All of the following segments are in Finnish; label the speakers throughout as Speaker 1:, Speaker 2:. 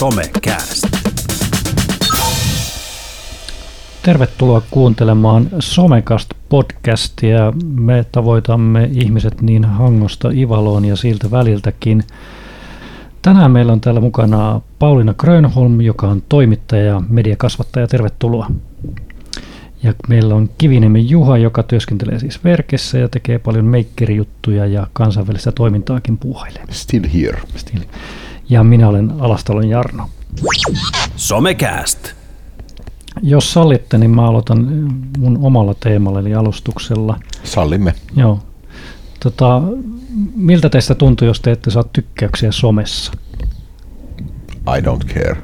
Speaker 1: Somecast.
Speaker 2: Tervetuloa kuuntelemaan Somecast-podcastia. Me tavoitamme ihmiset niin Hangosta Ivaloon ja siltä väliltäkin. Tänään meillä on täällä mukana Pauliina Grönholm, joka on toimittaja ja mediakasvattaja. Tervetuloa. Ja meillä on Kiviniemen Juha, joka työskentelee siis Verkessä ja tekee paljon meikkerijuttuja ja kansainvälistä toimintaakin puuhailee.
Speaker 3: Still here.
Speaker 2: Still. Ja minä olen Alastalon Jarno.
Speaker 1: Somecast.
Speaker 2: Jos sallitte, niin mä aloitan mun omalla teemalla, eli alustuksella.
Speaker 3: Sallimme.
Speaker 2: Joo. Tota, miltä teistä tuntuu, jos te ette saa tykkäyksiä somessa?
Speaker 3: I don't care.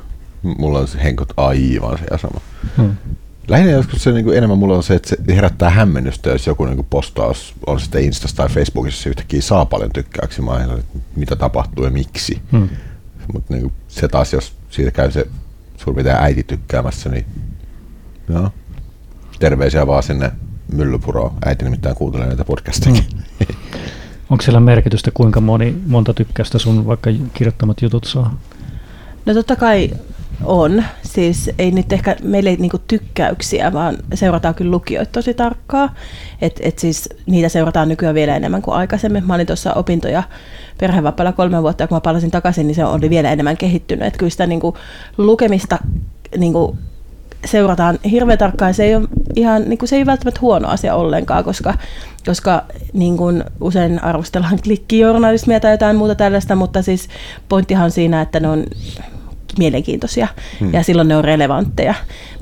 Speaker 3: Mulla on se henkot aivan se sama.
Speaker 2: Hmm.
Speaker 3: Lähinnä joskus se niin kuin enemmän mulla on se, että se herättää hämmennystä, jos joku niin kuin postaus on sitten Instassa tai Facebookissa se yhtäkkiä saa paljon tykkäyksiä. Mä ajattelen, että mitä tapahtuu ja miksi.
Speaker 2: Hmm.
Speaker 3: Mutta niin se taas, jos siitä käy se suurin piirtein äiti tykkäämässä, niin joo. Terveisiä vaan sinne Myllypuroon. Äiti nimittäin kuuntelee näitä podcasteja.
Speaker 2: Hmm. Onko siellä merkitystä, kuinka moni, monta tykkäystä sun vaikka kirjoittamat jutut saa?
Speaker 4: No totta kai on. Siis ei nyt ehkä meille ei niinku tykkäyksiä, vaan seurataan kyllä lukijoita tosi tarkkaa. Et, et siis niitä seurataan nykyään vielä enemmän kuin aikaisemmin. Mä olin tuossa opintoja perhevapaalla kolme vuotta, ja kun mä palasin takaisin, niin se oli vielä enemmän kehittynyt. Et kyllä sitä niinku lukemista niinku seurataan hirveän tarkkaan. Se ei ole, ihan, niin kuin, se ei välttämättä huono asia ollenkaan, koska, koska niin kuin usein arvostellaan klikkijournalismia tai jotain muuta tällaista, mutta siis pointtihan siinä, että ne on mielenkiintoisia hmm. ja silloin ne on relevantteja.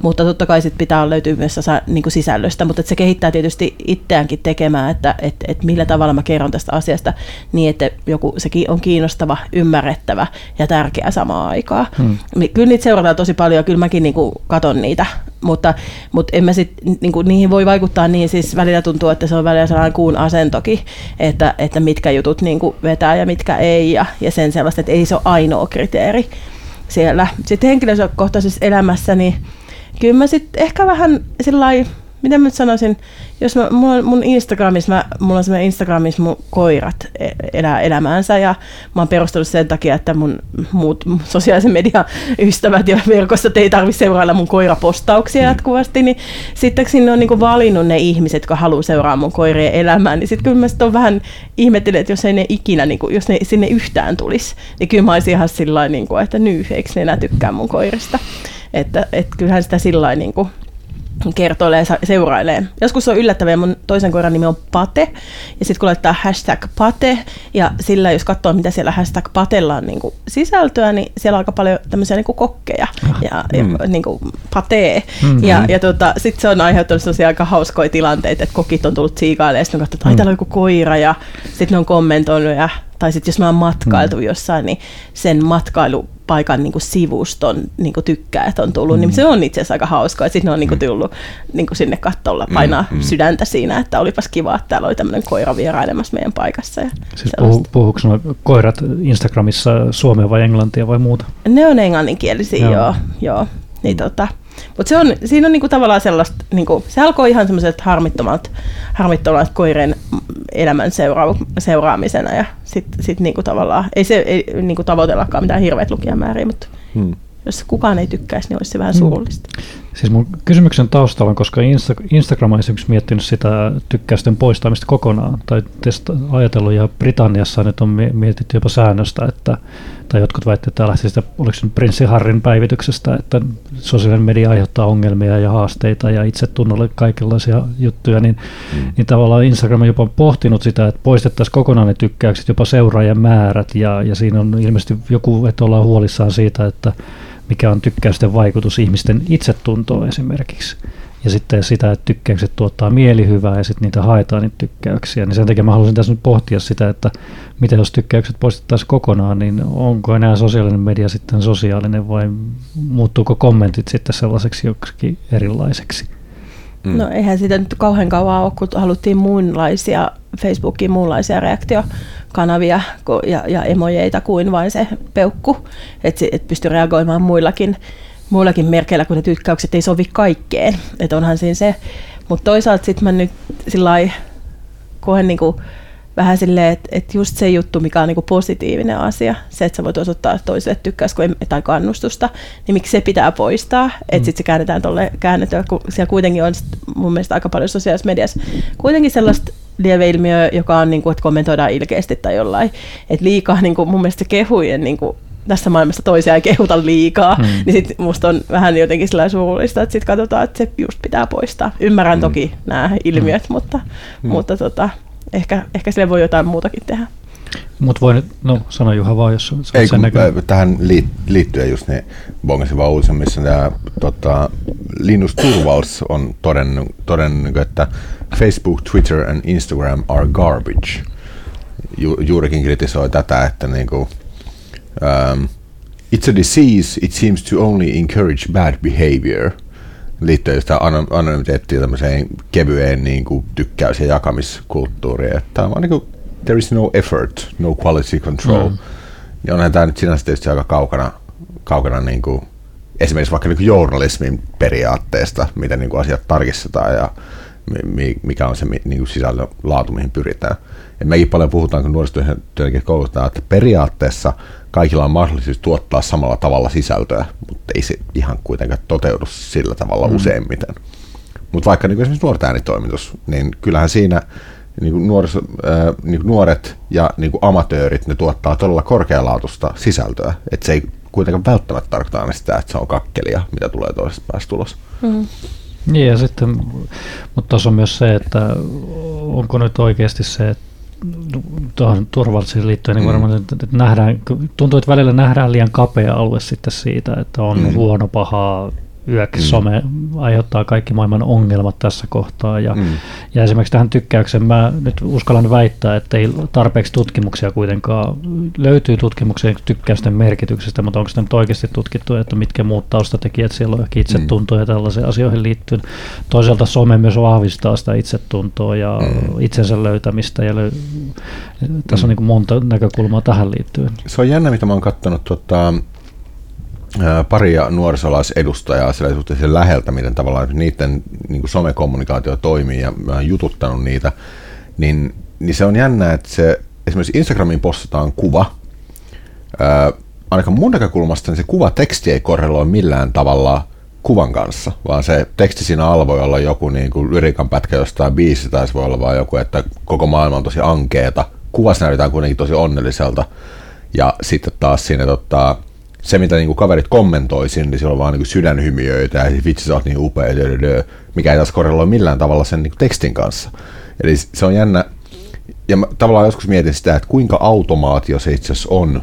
Speaker 4: Mutta totta kai sit pitää löytyä myös osa, niin kuin sisällöstä, mutta se kehittää tietysti itseäänkin tekemään, että et, et millä tavalla mä kerron tästä asiasta niin, että joku sekin on kiinnostava, ymmärrettävä ja tärkeä samaan aikaan. Hmm. Kyllä niitä seurataan tosi paljon ja kyllä mäkin niin kuin katon niitä, mutta, mutta en mä sit, niin kuin, niihin voi vaikuttaa niin, siis välillä tuntuu, että se on välillä sellainen kuun asentokin, että, että mitkä jutut niin kuin vetää ja mitkä ei ja, ja sen sellaista, että ei se ole ainoa kriteeri siellä. Sitten henkilökohtaisessa elämässä, niin kyllä mä sitten ehkä vähän sillä miten mä nyt sanoisin, jos mä, mulla, mun Instagramissa, mä, mulla on semmoinen Instagramissa mun koirat e, elää elämäänsä ja mä oon perustellut sen takia, että mun muut sosiaalisen median ystävät ja verkossa ei tarvitse seurailla mun koirapostauksia mm. jatkuvasti, niin sitten sinne on niinku valinnut ne ihmiset, jotka haluaa seuraa mun koirien elämää, niin sitten kyllä mä sit on vähän ihmettelen, että jos ei ne ikinä, niinku, jos ne sinne yhtään tulisi, niin kyllä mä olisin ihan sillä niinku, että nyy, eikö ne enää tykkää mun koirista. Että et kyllähän sitä sillä niinku, kertoilee ja seurailee. Joskus on yllättävää, mun toisen koiran nimi on Pate, ja sitten kun laittaa hashtag Pate, ja sillä jos katsoo, mitä siellä hashtag Patella on niin kuin sisältöä, niin siellä on aika paljon tämmöisiä niin kuin kokkeja ja, mm. ja niin kuin patee. Mm-hmm. Ja, ja tota, sitten se on aiheuttanut sellaisia aika hauskoja tilanteita, että kokit on tullut siikaille, ja sitten on katsottu, että ai täällä on joku koira, ja sitten ne on kommentoinut, ja tai sitten jos mä oon matkailtu mm. jossain, niin sen matkailupaikan niin kuin sivuston niin kuin tykkäät on tullut, niin mm. niin se on itse asiassa aika hauskaa. Sitten ne on niin kuin mm. tullut niin kuin sinne kattolla mm, painaa mm. sydäntä siinä, että olipas kiva, että täällä oli tämmöinen koira vierailemassa meidän paikassa. Ja
Speaker 2: siis puhu, puhuuko koirat Instagramissa suomea vai englantia vai muuta?
Speaker 4: Ne on englanninkielisiä, joo. joo, joo. Niin, tota, mutta se on, siinä on niinku tavallaan sellaista, niinku, se alkoi ihan semmoiset harmittomat, harmittomat koireen elämän seura- seuraamisena ja sitten sit niinku tavallaan, ei se ei niinku tavoitellakaan mitään hirveät lukijamääriä, mutta hmm. jos kukaan ei tykkäisi, niin olisi se vähän surullista. Hmm.
Speaker 2: Siis mun kysymyksen taustalla on, koska Insta- Instagram on esimerkiksi miettinyt sitä tykkäysten poistamista kokonaan, tai testa- ajatellut, ja Britanniassa nyt on mietitty jopa säännöstä, että, tai jotkut väittävät, että lähti sitä, oliko se Prinssi Harrin päivityksestä, että sosiaalinen media aiheuttaa ongelmia ja haasteita ja itsetunnolle kaikenlaisia juttuja, niin, mm. niin tavallaan Instagram on jopa pohtinut sitä, että poistettaisiin kokonaan ne tykkäykset, jopa seuraajan määrät, ja, ja siinä on ilmeisesti joku, että ollaan huolissaan siitä, että mikä on tykkäysten vaikutus ihmisten itsetuntoon esimerkiksi. Ja sitten sitä, että tykkäykset tuottaa mielihyvää ja sitten niitä haetaan niitä tykkäyksiä. Niin sen takia mä haluaisin tässä nyt pohtia sitä, että miten jos tykkäykset poistettaisiin kokonaan, niin onko enää sosiaalinen media sitten sosiaalinen vai muuttuuko kommentit sitten sellaiseksi joksikin erilaiseksi?
Speaker 4: Mm. No eihän siitä nyt kauhean kauan ole, kun haluttiin muunlaisia Facebookin muunlaisia reaktiokanavia ja, ja emojeita kuin vain se peukku, että et pystyi reagoimaan muillakin, muillakin merkeillä, kun ne tykkäykset ei sovi kaikkeen. Että onhan siinä se. Mutta toisaalta sitten mä nyt sillä koen niinku, vähän silleen, että, että just se juttu, mikä on niin kuin positiivinen asia, se, että sä voit osoittaa toiselle tykkäys tai kannustusta, niin miksi se pitää poistaa, että mm. sitten se käännetään tuolle käännettyä, kun siellä kuitenkin on mun mielestä aika paljon sosiaalisessa mediassa kuitenkin sellaista lieveilmiö, joka on, niin kuin, että kommentoidaan ilkeästi tai jollain. Että liikaa niin kuin, mun mielestä kehujen niin kuin, tässä maailmassa toisia ei kehuta liikaa, mm. niin sit musta on vähän jotenkin sillä surullista, että sitten katsotaan, että se just pitää poistaa. Ymmärrän mm. toki nämä ilmiöt, mm. mutta, mm. mutta tota, ehkä, ehkä sille voi jotain muutakin tehdä.
Speaker 2: Mutta voi nyt, no sano Juha vaan, jos
Speaker 3: Ei, sen näkö. Tähän liittyen just niin bongasin vaan uutisen, missä tämä tota, Linus Turvals on todennut, todennut, että Facebook, Twitter and Instagram are garbage. Ju, juurikin kritisoi tätä, että niinku, um, it's a disease, it seems to only encourage bad behavior – liittyen sitä anonymiteettiin tämmöiseen kevyeen niin kuin, tykkäys- ja jakamiskulttuuriin. Että on niin kuin, there is no effort, no quality control. Mm. Ja onhan tämä nyt sinänsä tietysti aika kaukana, kaukana niin kuin, esimerkiksi vaikka niin kuin journalismin periaatteesta, miten niin kuin asiat tarkistetaan ja mikä on se niin kuin sisällön laatu, mihin pyritään. Et mekin paljon puhutaan, kun nuorisotyöntekijät koulutetaan, että periaatteessa kaikilla on mahdollisuus tuottaa samalla tavalla sisältöä, mutta ei se ihan kuitenkaan toteudu sillä tavalla mm. useimmiten. Mutta vaikka niin esimerkiksi nuorten äänitoimitus, niin kyllähän siinä niin kuin nuoris, äh, niin kuin nuoret ja niin kuin amatöörit, ne tuottaa todella korkealaatuista sisältöä. Että se ei kuitenkaan välttämättä tarkoita sitä, että se on kakkelia, mitä tulee toisesta päästä tulos. Mm.
Speaker 2: Niin ja sitten, mutta tuossa on myös se, että onko nyt oikeasti se, että tuohon turvallisuuteen liittyen, niin mm. varmaan että nähdään, tuntuu, että välillä nähdään liian kapea alue sitten siitä, että on mm. huono, pahaa, yöksi mm. some aiheuttaa kaikki maailman ongelmat tässä kohtaa. Ja, mm. ja esimerkiksi tähän tykkäykseen mä nyt uskallan väittää, että ei tarpeeksi tutkimuksia kuitenkaan, löytyy tutkimuksia tykkäysten merkityksestä, mutta onko sitä nyt oikeasti tutkittu, että mitkä muut taustatekijät siellä on, ehkä itsetuntoa ja tällaisiin asioihin liittyen. Toisaalta some myös vahvistaa sitä itsetuntoa ja mm. itsensä löytämistä ja löy- tässä on mm. niin monta näkökulmaa tähän liittyen.
Speaker 3: Se on jännä, mitä mä oon katsonut tota, paria nuorisolaisedustajaa sillä suhteellisen läheltä, miten tavallaan niiden niin kuin somekommunikaatio toimii ja mä oon jututtanut niitä, niin, niin se on jännä, että se esimerkiksi Instagramiin postataan kuva, ää, ainakaan mun näkökulmasta niin se kuva teksti ei korreloi millään tavalla kuvan kanssa, vaan se teksti siinä alla voi olla joku niin kuin lyrikan pätkä jostain biisi, tai se voi olla vaan joku, että koko maailma on tosi ankeeta. Kuvassa näytetään kuitenkin tosi onnelliselta. Ja sitten taas siinä tota, se, mitä niin kuin kaverit kommentoi sinne, niin siellä on vaan niin kuin sydänhymiöitä ja vitsi sä oot niin upea, dö, dö, dö, mikä ei taas korreloi millään tavalla sen niin kuin tekstin kanssa. Eli se on jännä, ja mä tavallaan joskus mietin sitä, että kuinka automaatio se itse asiassa on,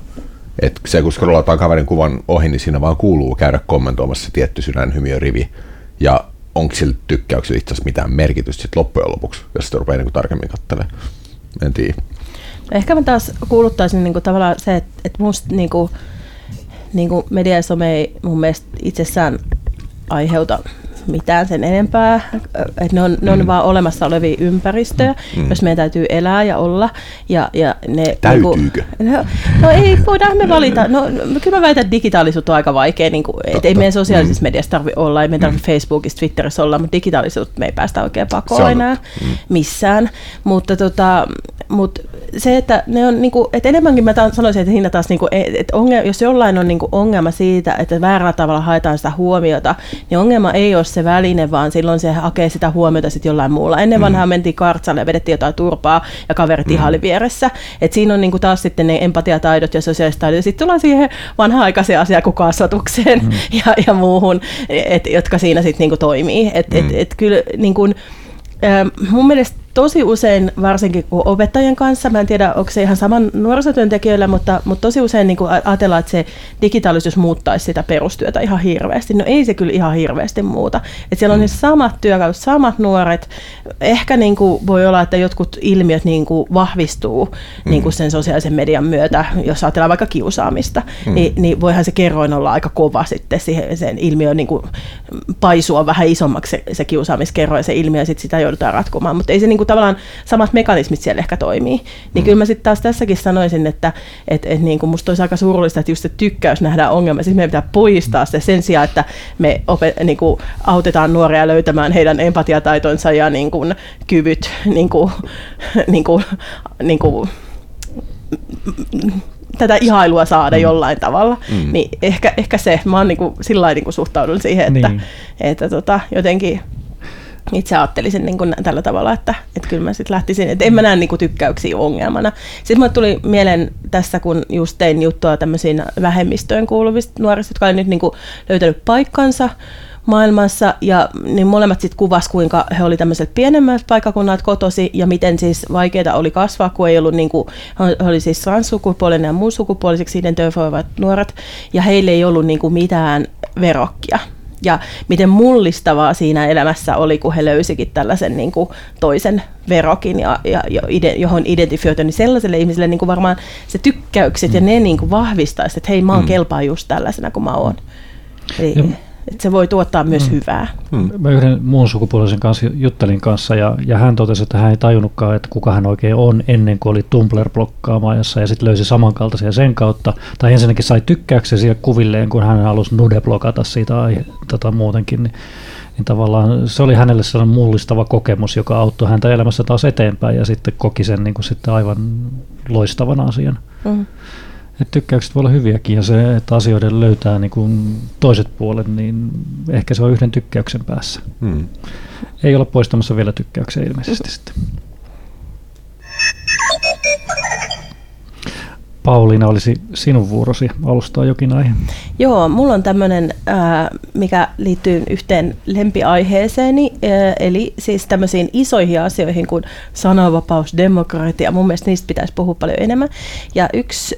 Speaker 3: että se kun scrollataan kaverin kuvan ohi, niin siinä vaan kuuluu käydä kommentoimassa se tietty sydänhymiörivi, ja onko sillä tykkäyksellä itse asiassa mitään merkitystä sitten loppujen lopuksi, jos sitä rupeaa niin tarkemmin katselemaan. En tiedä.
Speaker 4: Ehkä mä taas kuuluttaisin niin kuin tavallaan se, että, että musta niin kuin, niin kuin media ja some ei mun mielestä itsessään aiheuta mitään sen enempää. Et ne on, ne on mm. vaan olemassa olevia ympäristöjä, mm. jos meidän täytyy elää ja olla. Ja, ja ne,
Speaker 3: Täytyykö?
Speaker 4: Niin no, no ei, voidaan me valita. No, kyllä mä väitän, että digitaalisuutta on aika vaikea. Niin kuin, et ei meidän sosiaalisessa mm. mediassa tarvitse olla, ei meidän tarvitse mm. Facebookissa, Twitterissä olla, mutta digitaalisuutta me ei päästä oikein pakoon enää mm. missään. Mutta tota, mut se, että ne on, niin kuin, että enemmänkin mä sanoisin, että hinna taas, niin kuin, että ongelma, jos jollain on niin kuin ongelma siitä, että väärällä tavalla haetaan sitä huomiota, niin ongelma ei ole se väline, vaan silloin se hakee sitä huomiota sitten jollain muulla. Ennen mm. vanhaa mentiin kartsalle ja vedettiin jotain turpaa ja kaverit mm. ihaili vieressä. Et siinä on niin kuin taas sitten ne empatiataidot ja sosiaaliset taidot. Ja sitten tullaan siihen vanha-aikaiseen asiaan kuin kasvatukseen mm. ja, ja muuhun, et, jotka siinä sitten niin toimii. Et, mm. et, et kyllä niin kuin, mun mielestä tosi usein, varsinkin kun opettajien kanssa, mä en tiedä, onko se ihan saman nuorisotyöntekijöillä, mutta, mutta tosi usein niin ajatellaan, että se digitaalisuus muuttaisi sitä perustyötä ihan hirveästi. No ei se kyllä ihan hirveästi muuta. Et siellä on mm. ne samat työkalut, samat nuoret. Ehkä niin kuin voi olla, että jotkut ilmiöt niin kuin vahvistuu mm. niin kuin sen sosiaalisen median myötä, jos ajatellaan vaikka kiusaamista, mm. niin, niin voihan se kerroin olla aika kova sitten siihen, sen ilmiön niin kuin paisua vähän isommaksi se, se kiusaamiskerroin, se ilmiö, ja sitten sitä joudutaan ratkomaan. Mutta ei se niin kuin tavallaan samat mekanismit siellä ehkä toimii. Niin mm. kyllä mä sitten taas tässäkin sanoisin, että et, et niin kuin musta olisi aika surullista, että just se tykkäys nähdään ongelma. Siis meidän pitää poistaa se sen sijaan, että me opet, niin kuin autetaan nuoria löytämään heidän empatiataitonsa ja niin kuin kyvyt niin kuin, niin kuin, niin kuin, tätä ihailua saada mm. jollain tavalla, mm. niin ehkä, ehkä se, mä oon niinku, sillä niinku suhtaudun siihen, että, niin. että tota, jotenkin itse ajattelisin niin kuin tällä tavalla, että, että kyllä mä sitten lähtisin, että en mä näe niin tykkäyksiä ongelmana. Sitten mulle tuli mieleen tässä, kun just tein juttua tämmöisiin vähemmistöön kuuluvista nuorista, jotka oli nyt niin kuin löytänyt paikkansa maailmassa, ja niin molemmat sitten kuvas, kuinka he oli tämmöiset pienemmät paikakunnat kotosi, ja miten siis vaikeaa oli kasvaa, kun ei ollut, niin kuin, he oli siis transsukupuolinen ja muun sukupuoliseksi identifioivat nuoret, ja heille ei ollut niin kuin mitään verokkia ja miten mullistavaa siinä elämässä oli, kun he löysikin tällaisen niin kuin toisen verokin, ja, ja, johon identifioitu, niin sellaiselle ihmiselle niin kuin varmaan se tykkäykset mm. ja ne niin kuin vahvistaisi, että hei, mä oon mm. kelpaa just tällaisena kuin mä oon. Eli, että se voi tuottaa myös mm. hyvää.
Speaker 2: Mm. Mä yhden muun sukupuolisen kanssa juttelin kanssa ja, ja hän totesi, että hän ei tajunnutkaan, että kuka hän oikein on ennen kuin oli Tumblr-blokkaamassa ja sitten löysi samankaltaisia sen kautta. Tai ensinnäkin sai tykkäyksen siihen kuvilleen, kun hän halusi nude-blokata siitä aihe, tota muutenkin. Niin, niin tavallaan se oli hänelle sellainen mullistava kokemus, joka auttoi häntä elämässä taas eteenpäin ja sitten koki sen niin kuin sitten aivan loistavana asian. Mm että tykkäykset voi olla hyviäkin ja se, että asioiden löytää niin kuin toiset puolet, niin ehkä se on yhden tykkäyksen päässä. Hmm. Ei olla poistamassa vielä tykkäyksiä ilmeisesti sitten. Pauliina, olisi sinun vuorosi alustaa jokin aihe.
Speaker 4: Joo, mulla on tämmöinen, mikä liittyy yhteen lempiaiheeseeni, eli siis tämmöisiin isoihin asioihin kuin sananvapaus, demokratia. Mun mielestä niistä pitäisi puhua paljon enemmän. Ja yksi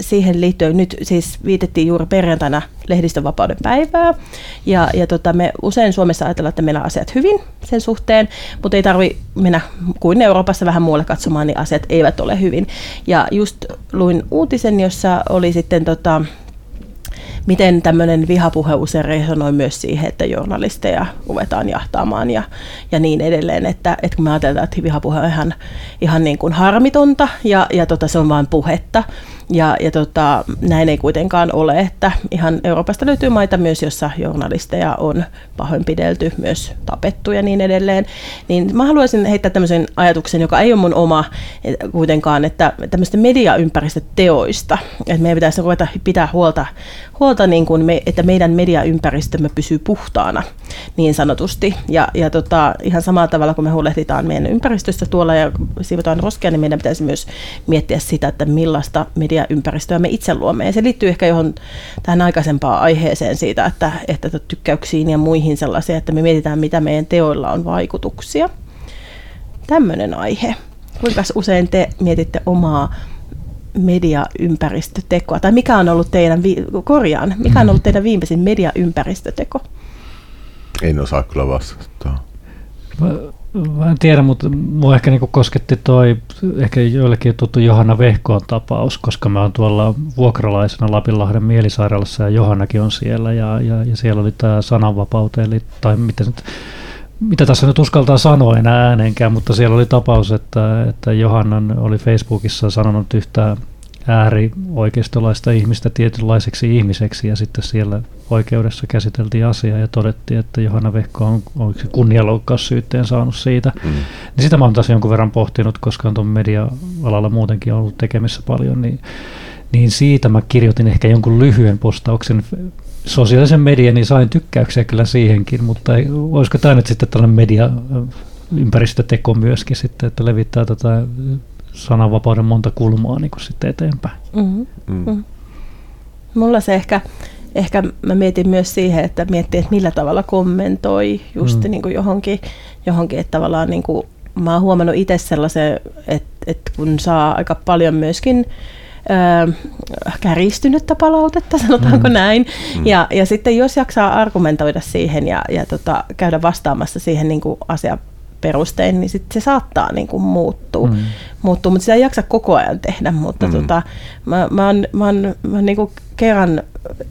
Speaker 4: siihen liittyen nyt siis viitettiin juuri perjantaina lehdistönvapauden päivää. Ja, ja tota, me usein Suomessa ajatellaan, että meillä on asiat hyvin sen suhteen, mutta ei tarvi mennä kuin Euroopassa vähän muualle katsomaan, niin asiat eivät ole hyvin. Ja just luin uutisen, jossa oli sitten tota, miten tämmöinen vihapuhe usein resonoi myös siihen, että journalisteja ruvetaan jahtaamaan ja, ja niin edelleen. Että, että kun me ajatellaan, että vihapuhe on ihan, ihan niin kuin harmitonta ja, ja tota, se on vain puhetta, ja, ja tota, näin ei kuitenkaan ole, että ihan Euroopasta löytyy maita myös, jossa journalisteja on pahoinpidelty, myös tapettu ja niin edelleen. Niin mä haluaisin heittää tämmöisen ajatuksen, joka ei ole mun oma kuitenkaan, että tämmöistä mediaympäristöteoista, että meidän pitäisi ruveta pitää huolta, huolta niin kuin me, että meidän mediaympäristömme pysyy puhtaana niin sanotusti. Ja, ja tota, ihan samalla tavalla kuin me huolehditaan meidän ympäristössä tuolla ja siivotaan roskia, niin meidän pitäisi myös miettiä sitä, että millaista mediaympäristöä me itse luomme. Ja se liittyy ehkä johon tähän aikaisempaan aiheeseen siitä, että, että tykkäyksiin ja muihin sellaisia, että me mietitään, mitä meidän teoilla on vaikutuksia. Tämmöinen aihe. Kuinka usein te mietitte omaa mediaympäristötekoa, tai mikä on ollut teidän, korjaan, mikä on ollut teidän viimeisin mediaympäristöteko?
Speaker 3: En osaa kyllä vastata.
Speaker 2: Mä en tiedä, mutta mua ehkä niinku kosketti toi, ehkä joillekin tuttu Johanna Vehkoon tapaus, koska mä oon tuolla vuokralaisena Lapinlahden mielisairaalassa ja Johannakin on siellä ja, ja, ja siellä oli tämä sananvapauteen, eli, tai mitä, nyt, mitä tässä nyt uskaltaa sanoa enää ääneenkään, mutta siellä oli tapaus, että, että Johannan oli Facebookissa sanonut yhtä äärioikeistolaista ihmistä tietynlaiseksi ihmiseksi ja sitten siellä oikeudessa käsiteltiin asiaa ja todettiin, että Johanna Vehko on, on kunnianloukkaussyytteen saanut siitä. Mm. Niin sitä mä oon taas jonkun verran pohtinut, koska on tuon media-alalla muutenkin ollut tekemissä paljon, niin, niin siitä mä kirjoitin ehkä jonkun lyhyen postauksen sosiaalisen median, niin sain tykkäyksiä kyllä siihenkin, mutta ei, olisiko tämä nyt sitten tällainen media ympäristöteko myöskin sitten, että levittää tätä sananvapauden monta kulmaa niin kuin sitten eteenpäin. Mm-hmm. Mm. Mm.
Speaker 4: Mulla se ehkä, ehkä mä mietin myös siihen, että miettii, että millä tavalla kommentoi just mm. niin kuin johonkin, johonkin, että tavallaan niin kuin, mä oon huomannut itse sellaisen, että, että kun saa aika paljon myöskin ö, käristynyttä palautetta, sanotaanko mm. näin. Mm. Ja, ja sitten jos jaksaa argumentoida siihen ja, ja tota, käydä vastaamassa siihen niin kuin asia perustein, niin sit se saattaa niin kuin muuttua. Mm. muuttua, mutta sitä ei jaksa koko ajan tehdä. Mutta mm. tota, mä, mä oon, mä oon, mä oon niin kuin kerran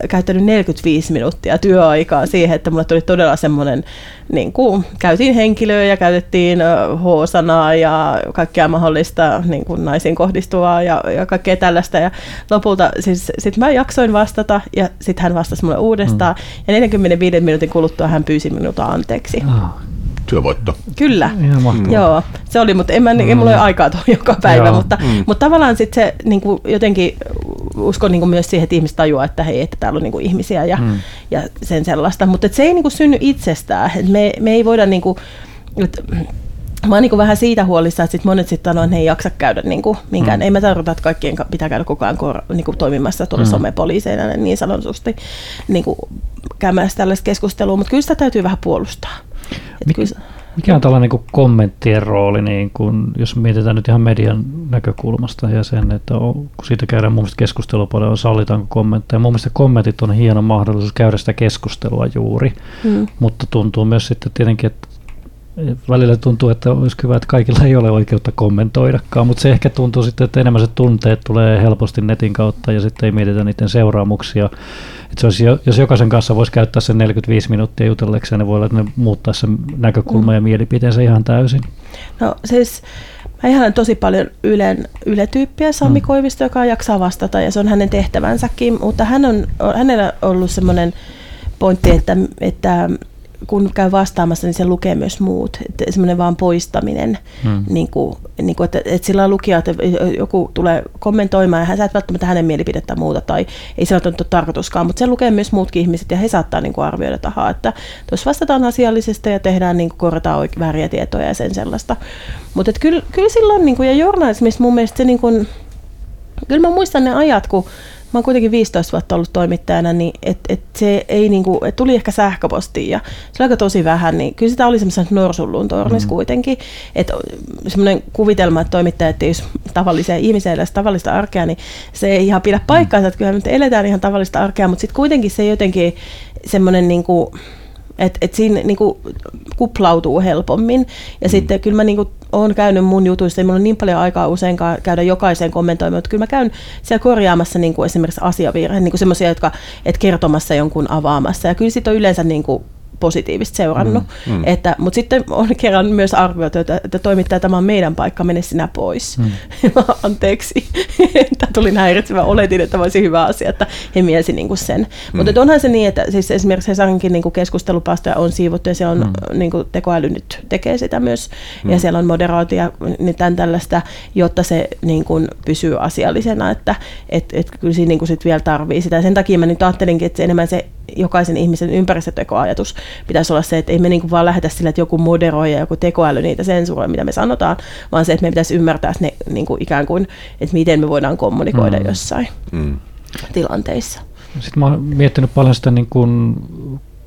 Speaker 4: käyttänyt 45 minuuttia työaikaa siihen, että mulle tuli todella semmoinen, niin kuin, käytiin henkilöä ja käytettiin H-sanaa ja kaikkea mahdollista niin kuin naisiin kohdistuvaa ja, ja kaikkea tällaista. Ja lopulta siis sit mä jaksoin vastata ja sitten hän vastasi mulle uudestaan. Mm. Ja 45 minuutin kuluttua hän pyysi minulta anteeksi. Oh
Speaker 3: työvoitto.
Speaker 4: Kyllä, mm. joo. Se oli, mutta en, mä, mm. en mulla ole aikaa tuohon joka päivä, joo. mutta, mm. mutta tavallaan sitten se niin kuin jotenkin uskon niin kuin myös siihen, että ihmiset tajuaa, että hei, että täällä on niin kuin ihmisiä ja, mm. ja sen sellaista, mutta se ei niin kuin synny itsestään. Et me, me ei voida niin kuin, että Mä oon niin vähän siitä huolissa, että sit monet sitten sanoo, että he ei jaksa käydä niin kuin minkään. Mm. Ei mä tarkoita, että kaikkien pitää käydä koko ajan kor, niin kuin toimimassa tuolla mm. somepoliiseina niin sanotusti niin kuin käymässä tällaista keskustelua, mutta kyllä sitä täytyy vähän puolustaa.
Speaker 2: Mik, kyllä, mikä on tällainen niin kommenttien rooli, niin kun, jos mietitään nyt ihan median näkökulmasta ja sen, että on, kun siitä käydään mun mielestä keskustelua paljon, sallitaanko kommentteja. Mun mielestä kommentit on hieno mahdollisuus käydä sitä keskustelua juuri, mm. mutta tuntuu myös sitten tietenkin, että välillä tuntuu, että olisi hyvä, että kaikilla ei ole oikeutta kommentoidakaan, mutta se ehkä tuntuu sitten, että enemmän se tunteet tulee helposti netin kautta ja sitten ei mietitä niiden seuraamuksia. Että se olisi, jos jokaisen kanssa voisi käyttää sen 45 minuuttia jutellekseen, niin voi olla, että ne muuttaa sen näkökulma mm. ja mielipiteensä ihan täysin.
Speaker 4: No siis mä ihan tosi paljon Ylen, Yle-tyyppiä, Sami mm. Koivisto, joka jaksaa vastata ja se on hänen tehtävänsäkin, mutta hän on, hänellä on ollut semmoinen pointti, että, että kun käy vastaamassa, niin se lukee myös muut. Että semmoinen vaan poistaminen, hmm. niin kuin, niin kuin, että, että sillä lukija, että joku tulee kommentoimaan ja hän sä et välttämättä hänen mielipidettä muuta tai ei se ole tarkoituskaan, mutta se lukee myös muutkin ihmiset ja he saattaa niin kuin arvioida tahaa, että tuossa vastataan asiallisesti ja tehdään, niin kuin, korjataan oikein vääriä tietoja ja sen sellaista. Mutta kyllä, kyllä silloin, niin kuin, ja journalismissa mun mielestä se niin kuin, kyllä mä muistan ne ajat, kun mä oon kuitenkin 15 vuotta ollut toimittajana, niin et, et se ei niinku, et tuli ehkä sähköpostiin ja se oli aika tosi vähän, niin kyllä sitä oli semmoisen norsulluun tornis mm. kuitenkin. Että semmoinen kuvitelma, että toimittajat ei olisi tavallisia ihmisiä edes tavallista arkea, niin se ei ihan pidä paikkaansa, että kyllä me eletään ihan tavallista arkea, mutta sitten kuitenkin se jotenkin semmoinen niinku, että et siinä niinku kuplautuu helpommin. Ja mm. sitten kyllä mä niinku olen käynyt mun jutuissa, ei mulla on niin paljon aikaa usein käydä jokaiseen kommentoimaan, mutta kyllä mä käyn siellä korjaamassa niin kuin esimerkiksi asiavirheen, niin semmoisia, jotka et kertomassa jonkun avaamassa. Ja kyllä sitten on yleensä niin kuin positiivista seurannut. Mm, mm. Että, mutta sitten on kerran myös arvioitu, että, että toimittaja, tämä on meidän paikka, mene sinä pois. Mm. Anteeksi, tämä tuli häiritsevä. Oletin, että olisi hyvä asia, että he mielsi niin kuin sen. Mm. Mutta onhan se niin, että siis esimerkiksi Hesarinkin niin keskustelupaastoja on siivottu ja siellä on mm. niin kuin tekoäly nyt tekee sitä myös. Mm. Ja siellä on moderaatio niin tämän tällaista, jotta se niin kuin pysyy asiallisena. Että et, et, kyllä siinä niin kuin sit vielä tarvii sitä. Ja sen takia mä nyt ajattelinkin, että se enemmän se jokaisen ihmisen ympäristötekoajatus pitäisi olla se, että ei me niin vaan lähdetä sille, että joku moderoi ja joku tekoäly niitä sensuroi, mitä me sanotaan, vaan se, että me pitäisi ymmärtää ne niin kuin ikään kuin, että miten me voidaan kommunikoida mm. jossain mm. tilanteissa.
Speaker 2: Sitten mä oon miettinyt paljon sitä niin kuin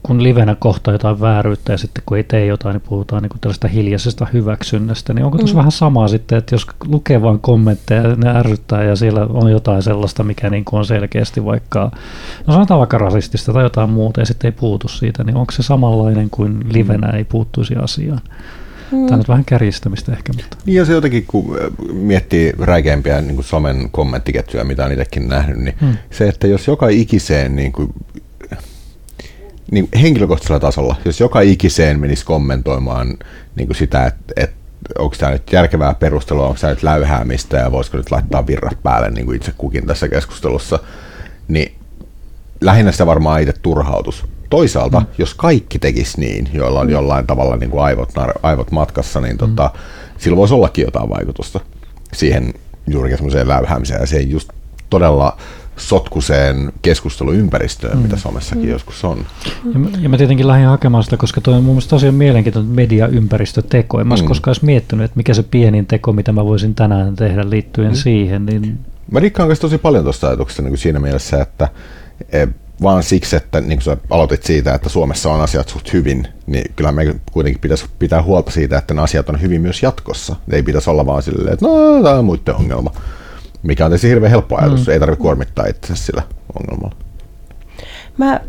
Speaker 2: kun livenä kohtaa jotain vääryyttä ja sitten kun ei tee jotain, niin puhutaan niin kuin tällaista hiljaisesta hyväksynnästä, niin onko tuossa mm. vähän samaa sitten, että jos lukee vain kommentteja, ne ärryttää ja siellä on jotain sellaista, mikä niin kuin on selkeästi vaikka, no sanotaan vaikka rasistista tai jotain muuta ja sitten ei puutu siitä, niin onko se samanlainen kuin livenä ei puuttuisi asiaan? Mm. Tämä on nyt vähän kärjistämistä ehkä. Mutta.
Speaker 3: Niin ja se jotenkin, kun miettii räikeimpiä niin kuin somen kommenttiketjuja, mitä on itsekin nähnyt, niin mm. se, että jos joka ikiseen niin kuin niin henkilökohtaisella tasolla, jos joka ikiseen menisi kommentoimaan niin kuin sitä, että, että onko tämä nyt järkevää perustelua, onko tämä nyt läyhäämistä ja voisiko nyt laittaa virrat päälle niin kuin itse kukin tässä keskustelussa, niin lähinnä sitä varmaan itse turhautus. Toisaalta, mm. jos kaikki tekisi niin, joilla on mm. jollain tavalla niin kuin aivot, aivot matkassa, niin tota, mm. sillä voisi ollakin jotain vaikutusta siihen juurikin semmoiseen läyhäämiseen ja se ei just todella sotkuseen keskusteluympäristöön, mm. mitä somessakin mm. joskus on.
Speaker 2: Ja mä, ja mä tietenkin lähdin hakemaan sitä, koska tuo on mun mielestä tosiaan mielenkiintoinen mediaympäristöteko. En mä mm. koskaan miettinyt, että mikä se pienin teko, mitä mä voisin tänään tehdä liittyen mm. siihen. Niin...
Speaker 3: Mä rikkaan tosi paljon tuosta ajatuksesta niin kuin siinä mielessä, että e, vaan siksi, että niin kuin sä aloitit siitä, että Suomessa on asiat suht hyvin, niin kyllä me kuitenkin pitäisi pitää huolta siitä, että ne asiat on hyvin myös jatkossa. Ne ei pitäisi olla vaan silleen, että no, tämä on muiden ongelma mikä on tietysti hirveän helppo ajatus, mm. ei tarvitse kuormittaa itse sillä ongelmalla.
Speaker 4: mä,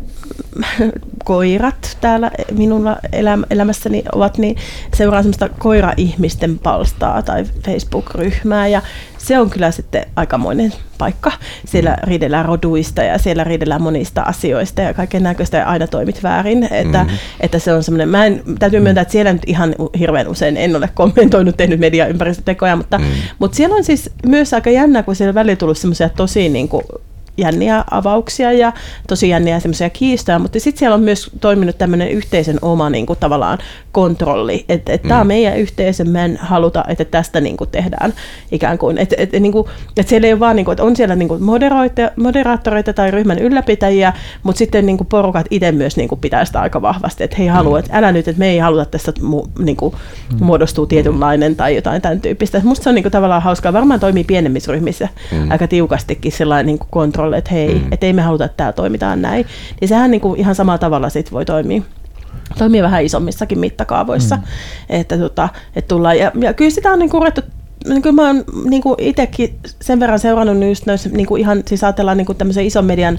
Speaker 4: koirat täällä minulla eläm, elämässäni ovat, niin seuraan semmoista koira-ihmisten palstaa tai Facebook-ryhmää ja se on kyllä sitten aikamoinen paikka. Siellä mm. riidellään roduista ja siellä riidellään monista asioista ja kaiken näköistä ja aina toimit väärin. Että, mm. että se on semmoinen, mä en, täytyy myöntää, että siellä nyt ihan hirveän usein en ole kommentoinut, tehnyt mediaympäristötekoja, mutta, mm. mutta siellä on siis myös aika jännä, kun siellä välillä tullut semmoisia tosi niin kuin, jänniä avauksia ja tosi jänniä semmoisia kiistoja, mutta sitten siellä on myös toiminut tämmöinen yhteisen oma niin kuin, tavallaan kontrolli, että et, mm. tämä on meidän yhteisö, me en haluta, että tästä niin kuin, tehdään ikään kuin, että et, niin kuin, et siellä ei ole vaan, niin kuin, että on siellä niin kuin, moderaattoreita tai ryhmän ylläpitäjiä, mutta sitten niin kuin, porukat itse myös niin kuin, pitää sitä aika vahvasti, että he ei halua, mm. että älä nyt, että me ei haluta tästä niin kuin, mm. muodostuu tietynlainen tai jotain tämän tyyppistä. Musta se on niin kuin, tavallaan hauskaa, varmaan toimii pienemmissä ryhmissä mm. aika tiukastikin sellainen niin kuin kontrolli, että hei, mm. että ei me haluta, että täällä toimitaan näin. Niin sehän niin kuin, ihan samalla tavalla sit voi toimia toimii vähän isommissakin mittakaavoissa. Mm. Että, tota, että tullaan, ja, ja kyllä sitä on niin kurettu niin kuin mä oon niin kuin itsekin sen verran seurannut just noissa, niin kuin ihan, siis ajatellaan niin kuin tämmöisen ison median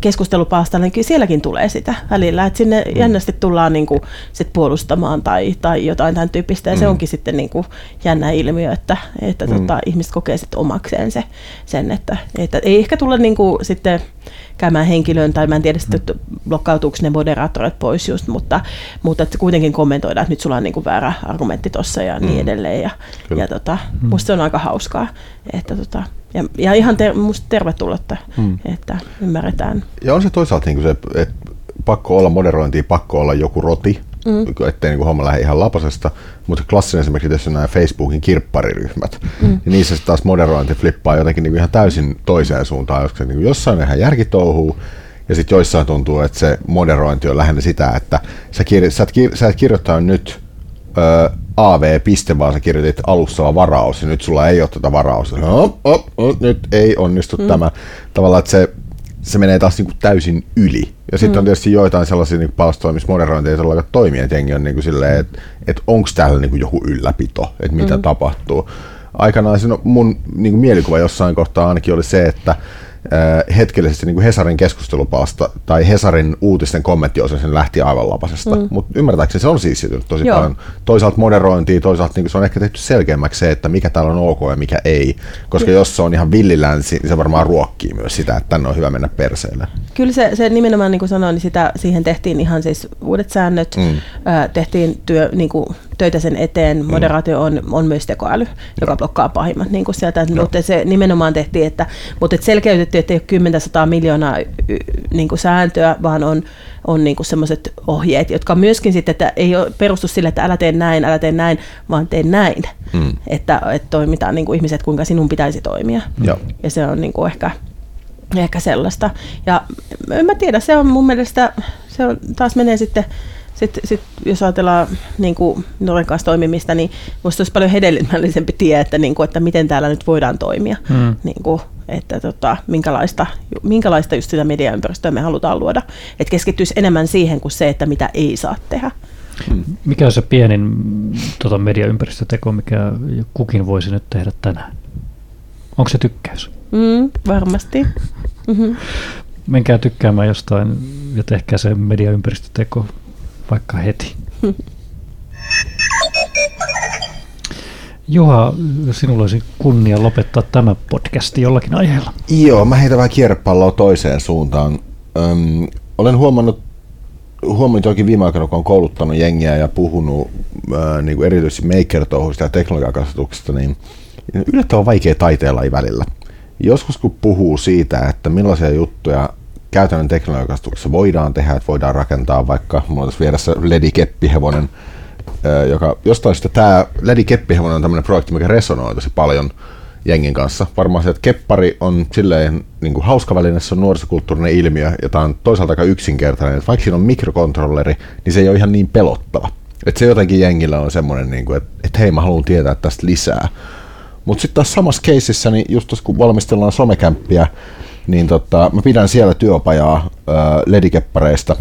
Speaker 4: keskustelupalstalla, niin kyllä sielläkin tulee sitä välillä, että sinne mm. jännästi tullaan niin kuin sit puolustamaan tai, tai jotain tämän tyyppistä, ja mm. se onkin sitten niin kuin jännä ilmiö, että, että mm. tota, ihmiset kokee sitten omakseen se, sen, että, että ei ehkä tulla niin kuin sitten käymään henkilöön, tai mä en tiedä sitten blokkautuuko ne moderaattorit pois just, mutta, mutta että kuitenkin kommentoidaan, että nyt sulla on niin kuin väärä argumentti tuossa ja niin mm. edelleen, ja, ja tota, mm. musta se on aika hauskaa, että tota, ja, ja ihan ter, musta tervetullutta, mm. että ymmärretään.
Speaker 3: Ja on se toisaalta niin se, että pakko olla moderointia, pakko olla joku roti, mm. ettei niin homma lähde ihan lapasesta. Mutta klassinen esimerkiksi tässä nämä Facebookin kirppariryhmät, mm. niin niissä taas moderointi flippaa jotenkin niin ihan täysin toiseen suuntaan, koska niin jossain ihan järkitouhuu, ja sitten joissain tuntuu, että se moderointi on lähinnä sitä, että sä, kir- sä, et, kir- sä et kirjoittaa nyt ö, AV, piste, vaan sä kirjoitit alustava varaus, ja nyt sulla ei ole tätä varausta. No, oh, oh, nyt ei onnistu mm. tämä. Tavallaan, että se se menee taas niin kuin täysin yli. Ja sitten mm. on tietysti joitain sellaisia niin palstoja, missä moderointi ei todellakaan toimi, että jengi on niin kuin silleen, että, että onko täällä niin kuin joku ylläpito, että mitä mm. tapahtuu. Aikanaan no, mun niin kuin mielikuva jossain kohtaa ainakin oli se, että hetkellisesti niin kuin Hesarin keskustelupalsta tai Hesarin uutisten kommenttiosa sen lähti aivan lapasesta. Mm. Mutta ymmärtääkseni se on siis tosi Joo. paljon. Toisaalta moderointia, toisaalta niin se on ehkä tehty selkeämmäksi se, että mikä täällä on ok ja mikä ei. Koska Joo. jos se on ihan villilänsi, niin se varmaan ruokkii myös sitä, että tänne on hyvä mennä perseelle.
Speaker 4: Kyllä se, se nimenomaan, niin kuin sanoin, niin sitä, siihen tehtiin ihan siis uudet säännöt, mm. tehtiin työ, niin kuin, töitä sen eteen. Mm. Moderaatio on, on myös tekoäly, joka blokkaa pahimmat niin kuin sieltä. Mutta se nimenomaan tehtiin, että, mutta et selkeytettiin, että ei ole 10 miljoonaa niin kuin sääntöä, vaan on, on niin semmoiset ohjeet, jotka myöskin sitten, että ei ole perustu sille, että älä tee näin, älä tee näin, vaan tee näin. Mm. Että, että toimitaan niin kuin ihmiset, kuinka sinun pitäisi toimia. Ja, ja se on niin kuin ehkä, ehkä sellaista. Ja en mä tiedä, se on mun mielestä, se on, taas menee sitten sitten sit, jos ajatellaan niin kuin Noren kanssa toimimista, niin minusta olisi paljon hedelmällisempi tie, että, niin kuin, että miten täällä nyt voidaan toimia. Mm. Niin kuin, että tota, minkälaista, minkälaista just sitä mediaympäristöä me halutaan luoda. Että keskittyisi enemmän siihen kuin se, että mitä ei saa tehdä.
Speaker 2: Mikä on se pienin tota mediaympäristöteko, mikä kukin voisi nyt tehdä tänään? Onko se tykkäys?
Speaker 4: Mm, varmasti. Mm-hmm.
Speaker 2: Menkää tykkäämään jostain ja tehkää se mediaympäristöteko vaikka heti. Juha, sinulla olisi kunnia lopettaa tämä podcasti jollakin aiheella.
Speaker 3: Joo, mä heitän vähän kierrepalloa toiseen suuntaan. Öm, olen huomannut, huomannut jokin viime aikoina, kun olen kouluttanut jengiä ja puhunut äh, niin kuin erityisesti maker ja teknologiakasvatuksesta, niin yllättävän vaikea taiteella välillä. Joskus kun puhuu siitä, että millaisia juttuja käytännön teknologiakastuksessa voidaan tehdä, että voidaan rakentaa vaikka, mulla tässä vieressä LED-keppihevonen, joka jostain syystä tämä LED-keppihevonen on tämmöinen projekti, mikä resonoi tosi paljon jengin kanssa. Varmaan se, että keppari on silleen niin kuin hauska väline, se on nuorisokulttuurinen ilmiö, jota on toisaalta aika yksinkertainen. Että vaikka siinä on mikrokontrolleri, niin se ei ole ihan niin pelottava. Että se jotenkin jengillä on semmoinen, niin kuin, että, että hei mä haluan tietää tästä lisää. Mutta sitten taas samassa keisissä, niin just kun valmistellaan somekämppiä, niin tota, mä pidän siellä työpajaa ledikeppareista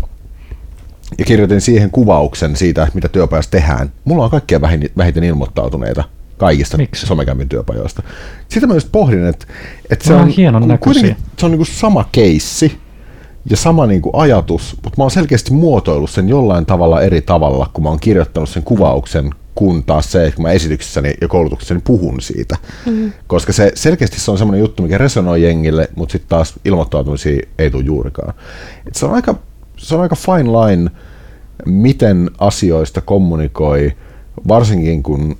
Speaker 3: ja kirjoitin siihen kuvauksen siitä, mitä työpajassa tehdään. Mulla on kaikkia vähiten ilmoittautuneita kaikista Miksi? somekämpin työpajoista. Sitä mä just pohdin, että, että se on,
Speaker 2: hienon
Speaker 3: se on niin sama keissi, ja sama niin kuin ajatus, mutta mä oon selkeästi muotoillut sen jollain tavalla eri tavalla, kun mä oon kirjoittanut sen kuvauksen, kun taas se, että kun mä esityksessäni ja koulutuksessani puhun siitä. Mm. Koska se selkeästi se on semmoinen juttu, mikä resonoi jengille, mutta sitten taas ilmoittautumisia ei tule juurikaan. Et se, on aika, se on aika fine line, miten asioista kommunikoi, varsinkin kun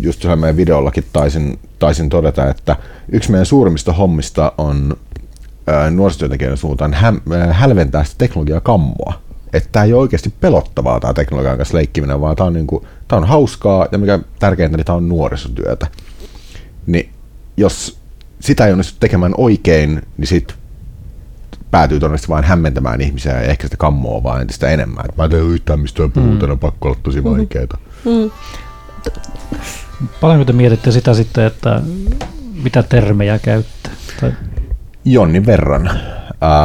Speaker 3: just meidän videollakin taisin, taisin todeta, että yksi meidän suurimmista hommista on nuorisotyöntekijöiden suuntaan hälventää sitä teknologiaa kammoa. Että tämä ei ole oikeasti pelottavaa tämä teknologian kanssa leikkiminen, vaan tämä on, niinku, tämä on hauskaa ja mikä tärkeintä, niin tämä on nuorisotyötä. Niin jos sitä ei onnistu tekemään oikein, niin sitten päätyy todennäköisesti vain hämmentämään ihmisiä ja ehkä sitä kammoa vaan entistä enemmän. mä en tiedä yhtään mistä puhutaan, mm. pakko olla tosi vaikeaa. Mm.
Speaker 2: Paljonko te mietitte sitä sitten, että mitä termejä käyttää? Tai...
Speaker 3: Jonnin verran.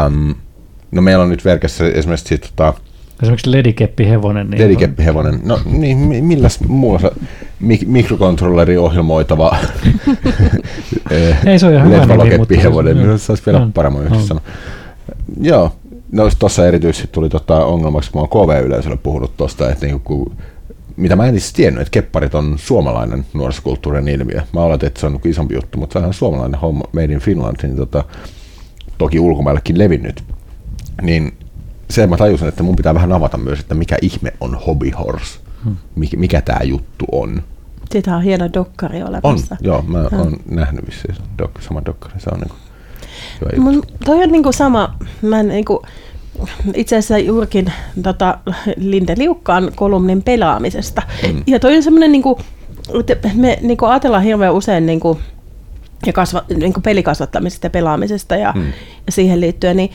Speaker 3: Um, no meillä on nyt verkessä esimerkiksi sit, tota,
Speaker 2: Esimerkiksi ledikeppihevonen. Niin
Speaker 3: ledikeppihevonen. No niin, milläs muulla se mik- mikrokontrolleri ohjelmoitava
Speaker 2: Ei se ole ihan hyvä nimi, mutta
Speaker 3: se, se olisi vielä paremmin no. sanoa. Joo, no tuossa erityisesti tuli tota ongelmaksi, kun mä oon KV-yleisölle puhunut tuosta, että niinku, mitä mä en edes tiennyt, että kepparit on suomalainen nuorisokulttuurin ilmiö. Mä oletin, että se on isompi juttu, mutta se on suomalainen homma, Made in Finland, niin tota, toki ulkomaillekin levinnyt. Niin se mä tajusin, että mun pitää vähän avata myös, että mikä ihme on hobby horse. Hmm. Mikä, mikä tämä juttu on.
Speaker 4: Sitä on hieno dokkari olemassa.
Speaker 3: On, joo, mä hmm. oon nähnyt vissiin dok, sama dokkari. Se on niinku hyvä
Speaker 4: juttu. toi on niinku sama, mä en niinku, itse asiassa juurikin tota, Linde Liukkaan kolumnin pelaamisesta. Mm. Ja toi on semmoinen, niin kuin, että me niin kuin ajatellaan hirveän usein niin kuin, ja kasva, niin kuin pelikasvattamisesta ja pelaamisesta ja, mm. ja siihen liittyen, niin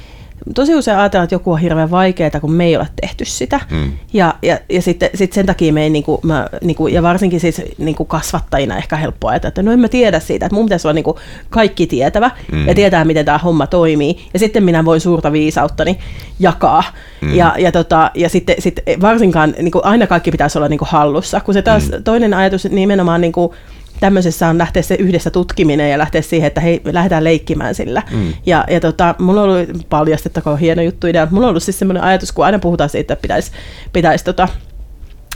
Speaker 4: tosi usein ajatellaan, että joku on hirveän vaikeaa, kun me ei ole tehty sitä. Mm. Ja, ja, ja sitten sit sen takia me ei, niin kuin, mä, niin kuin, ja varsinkin siis niin kuin kasvattajina ehkä helppo ajatella, että no en mä tiedä siitä, että mun pitäisi olla niin kuin kaikki tietävä mm. ja tietää, miten tämä homma toimii. Ja sitten minä voin suurta viisauttani jakaa. Mm. Ja, ja, tota, ja sitten sit varsinkaan niin kuin aina kaikki pitäisi olla niin kuin hallussa, kun se taas mm. toinen ajatus nimenomaan niin kuin, tämmöisessä on lähteä se yhdessä tutkiminen ja lähteä siihen, että hei, lähdetään leikkimään sillä. Mm. Ja, ja tota, mulla on ollut paljastettakoon hieno juttu idea. Mulla on ollut siis semmoinen ajatus, kun aina puhutaan siitä, että pitäisi, pitäisi tota,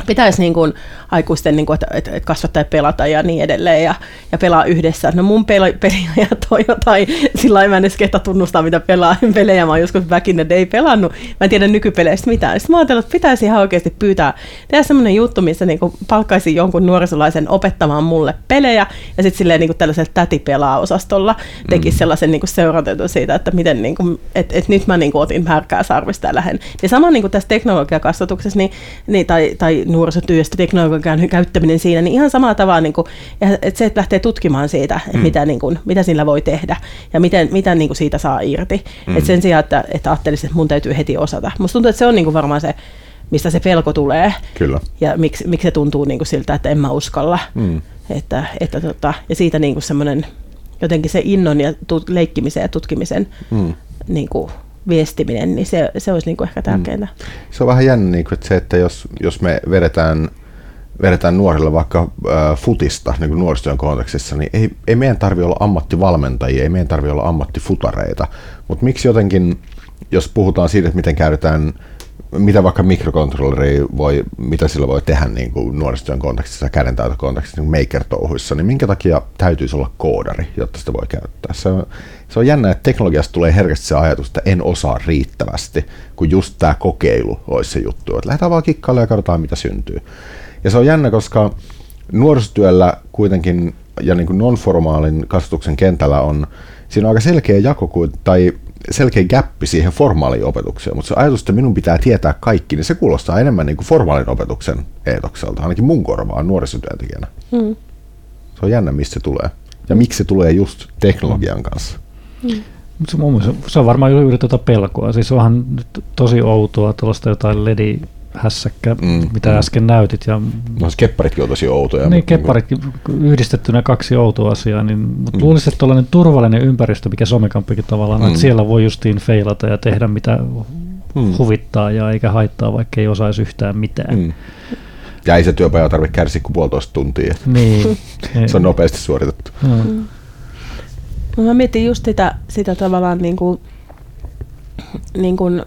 Speaker 4: pitäisi niin kuin aikuisten niin kuin, että, että kasvattaa ja pelata ja niin edelleen ja, ja pelaa yhdessä. No mun peli, peliajat on jotain, sillä lailla mä en edes kehtä tunnustaa, mitä pelaa, pelejä mä oon joskus back in the day pelannut. Mä en tiedä nykypeleistä mitään. Sitten mä ajattelin, että pitäisi ihan oikeasti pyytää, tehdä semmoinen juttu, missä niin kuin palkkaisin jonkun nuorisolaisen opettamaan mulle pelejä ja sitten silleen niin kuin tällaisella tätipelaa-osastolla tekisi mm. sellaisen niin kuin seurantetun siitä, että miten niin kuin, että, että nyt mä niin kuin otin härkää sarvista ja lähden. Ja sama niin kuin tässä teknologiakasvatuksessa niin, niin, tai, tai nuorisotyöstä, teknologian käyttäminen siinä, niin ihan samalla tavalla, niin kuin, että se, että lähtee tutkimaan siitä, että mm. mitä, niin kuin, mitä sillä voi tehdä ja miten, mitä niin kuin siitä saa irti. Mm. Et sen sijaan, että, että ajattelisin, että mun täytyy heti osata. Musta tuntuu, että se on niin kuin varmaan se, mistä se pelko tulee.
Speaker 3: Kyllä.
Speaker 4: Ja miksi, miksi se tuntuu niin kuin siltä, että en mä uskalla. Mm. Että, että tota, ja siitä niin kuin semmoinen jotenkin se innon ja tut, leikkimisen ja tutkimisen mm. niin kuin, viestiminen, niin se, se olisi niin kuin ehkä tärkeintä. Mm.
Speaker 3: Se on vähän jännä, niin kuin, että se, että jos, jos me vedetään, vedetään nuorille vaikka äh, futista niin nuorisotyön kontekstissa, niin ei, ei meidän tarvitse olla ammattivalmentajia, ei meidän tarvitse olla ammattifutareita, mutta miksi jotenkin, jos puhutaan siitä, että miten käytetään mitä vaikka mikrokontrolleri voi, mitä sillä voi tehdä niin kuin nuorisotyön kontekstissa, kädentaitokontekstissa, niin maker-touhuissa, niin minkä takia täytyisi olla koodari, jotta sitä voi käyttää? Se on, se on jännä, että teknologiasta tulee herkästi se ajatus, että en osaa riittävästi, kun just tämä kokeilu olisi se juttu, että lähdetään vaan kikkailemaan ja katsotaan, mitä syntyy. Ja se on jännä, koska nuorisotyöllä kuitenkin ja niin kuin non-formaalin kasvatuksen kentällä on, siinä on aika selkeä jako, tai selkeä gappi siihen formaaliin opetukseen, mutta se ajatus, että minun pitää tietää kaikki, niin se kuulostaa enemmän niin kuin formaalin opetuksen eetokselta, ainakin mun korvaan nuorisotyöntekijänä. Mm. Se on jännä, mistä se tulee. Ja miksi se tulee just teknologian kanssa. Mm.
Speaker 2: Se, se on varmaan juuri tuota pelkoa. Siis onhan tosi outoa tuollaista jotain ledi hässäkkä, mm, mitä mm. äsken näytit. Ja,
Speaker 3: no siis kepparitkin on tosi outoja.
Speaker 2: Niin, kepparitkin niin yhdistettynä kaksi outoa asiaa, niin, mutta mm. luulisin, että tuollainen turvallinen ympäristö, mikä somekampikin tavallaan, mm. että siellä voi justiin feilata ja tehdä mitä mm. huvittaa ja eikä haittaa, vaikka ei osaisi yhtään mitään. Mm.
Speaker 3: Ja ei se työpaja tarvitse kärsiä kuin puolitoista tuntia.
Speaker 2: Niin.
Speaker 3: se on nopeasti suoritettu. Mm.
Speaker 4: No mä mietin just sitä, sitä tavallaan niin kuin niin kuin,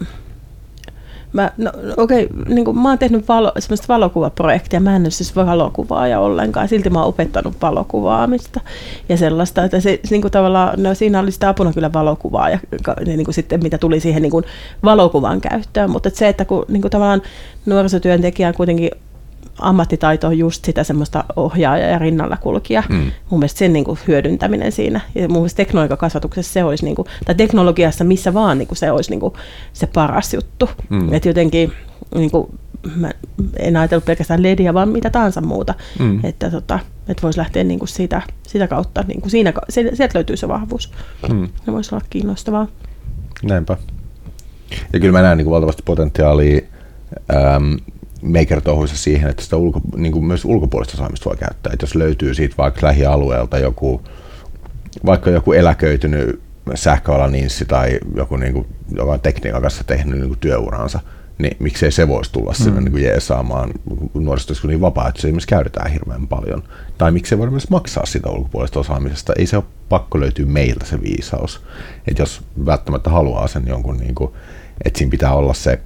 Speaker 4: Mä, no, okei, niin kuin, mä oon tehnyt valo, semmoista valokuvaprojektia, mä en ole siis valokuvaaja ollenkaan, silti mä oon opettanut valokuvaamista ja sellaista, että se, niin kuin tavallaan, no siinä oli sitä apuna kyllä valokuvaa ja niin kuin sitten mitä tuli siihen niin kuin valokuvan käyttöön, mutta että se, että kun niin kuin tavallaan nuorisotyöntekijä on kuitenkin ammattitaito on just sitä semmoista ohjaaja ja rinnalla kulkija. Mm. Mun mielestä sen niin kuin hyödyntäminen siinä. Ja mun mielestä teknologiakasvatuksessa se olisi, niin kuin, tai teknologiassa missä vaan niin kuin se olisi niin kuin se paras juttu. Mm. Että jotenkin niin kuin, mä en ajatellut pelkästään LEDiä, vaan mitä tahansa muuta. Mm. Että, tota, että voisi lähteä niin kuin siitä, sitä kautta, niin kuin siinä, sieltä löytyy se vahvuus. Mm. Se voisi olla kiinnostavaa.
Speaker 3: Näinpä. Ja kyllä mä näen niin kuin valtavasti potentiaalia äm, maker siihen, että sitä ulko, niin kuin myös ulkopuolista osaamista voi käyttää. Että jos löytyy siitä vaikka lähialueelta joku, vaikka joku eläköitynyt sähköalan ninssi tai joku, niin kuin, joka on tekniikan kanssa tehnyt niin kuin työuransa, niin miksei se voisi tulla mm. sinne niin kuin jeesaamaan, kun nuorisotyössä niin vapaa, että se esimerkiksi käytetään hirveän paljon. Tai miksei voida myös maksaa sitä ulkopuolista osaamisesta. Ei se ole pakko löytyä meiltä se viisaus. Että jos välttämättä haluaa sen jonkun, niin kuin, että siinä pitää olla se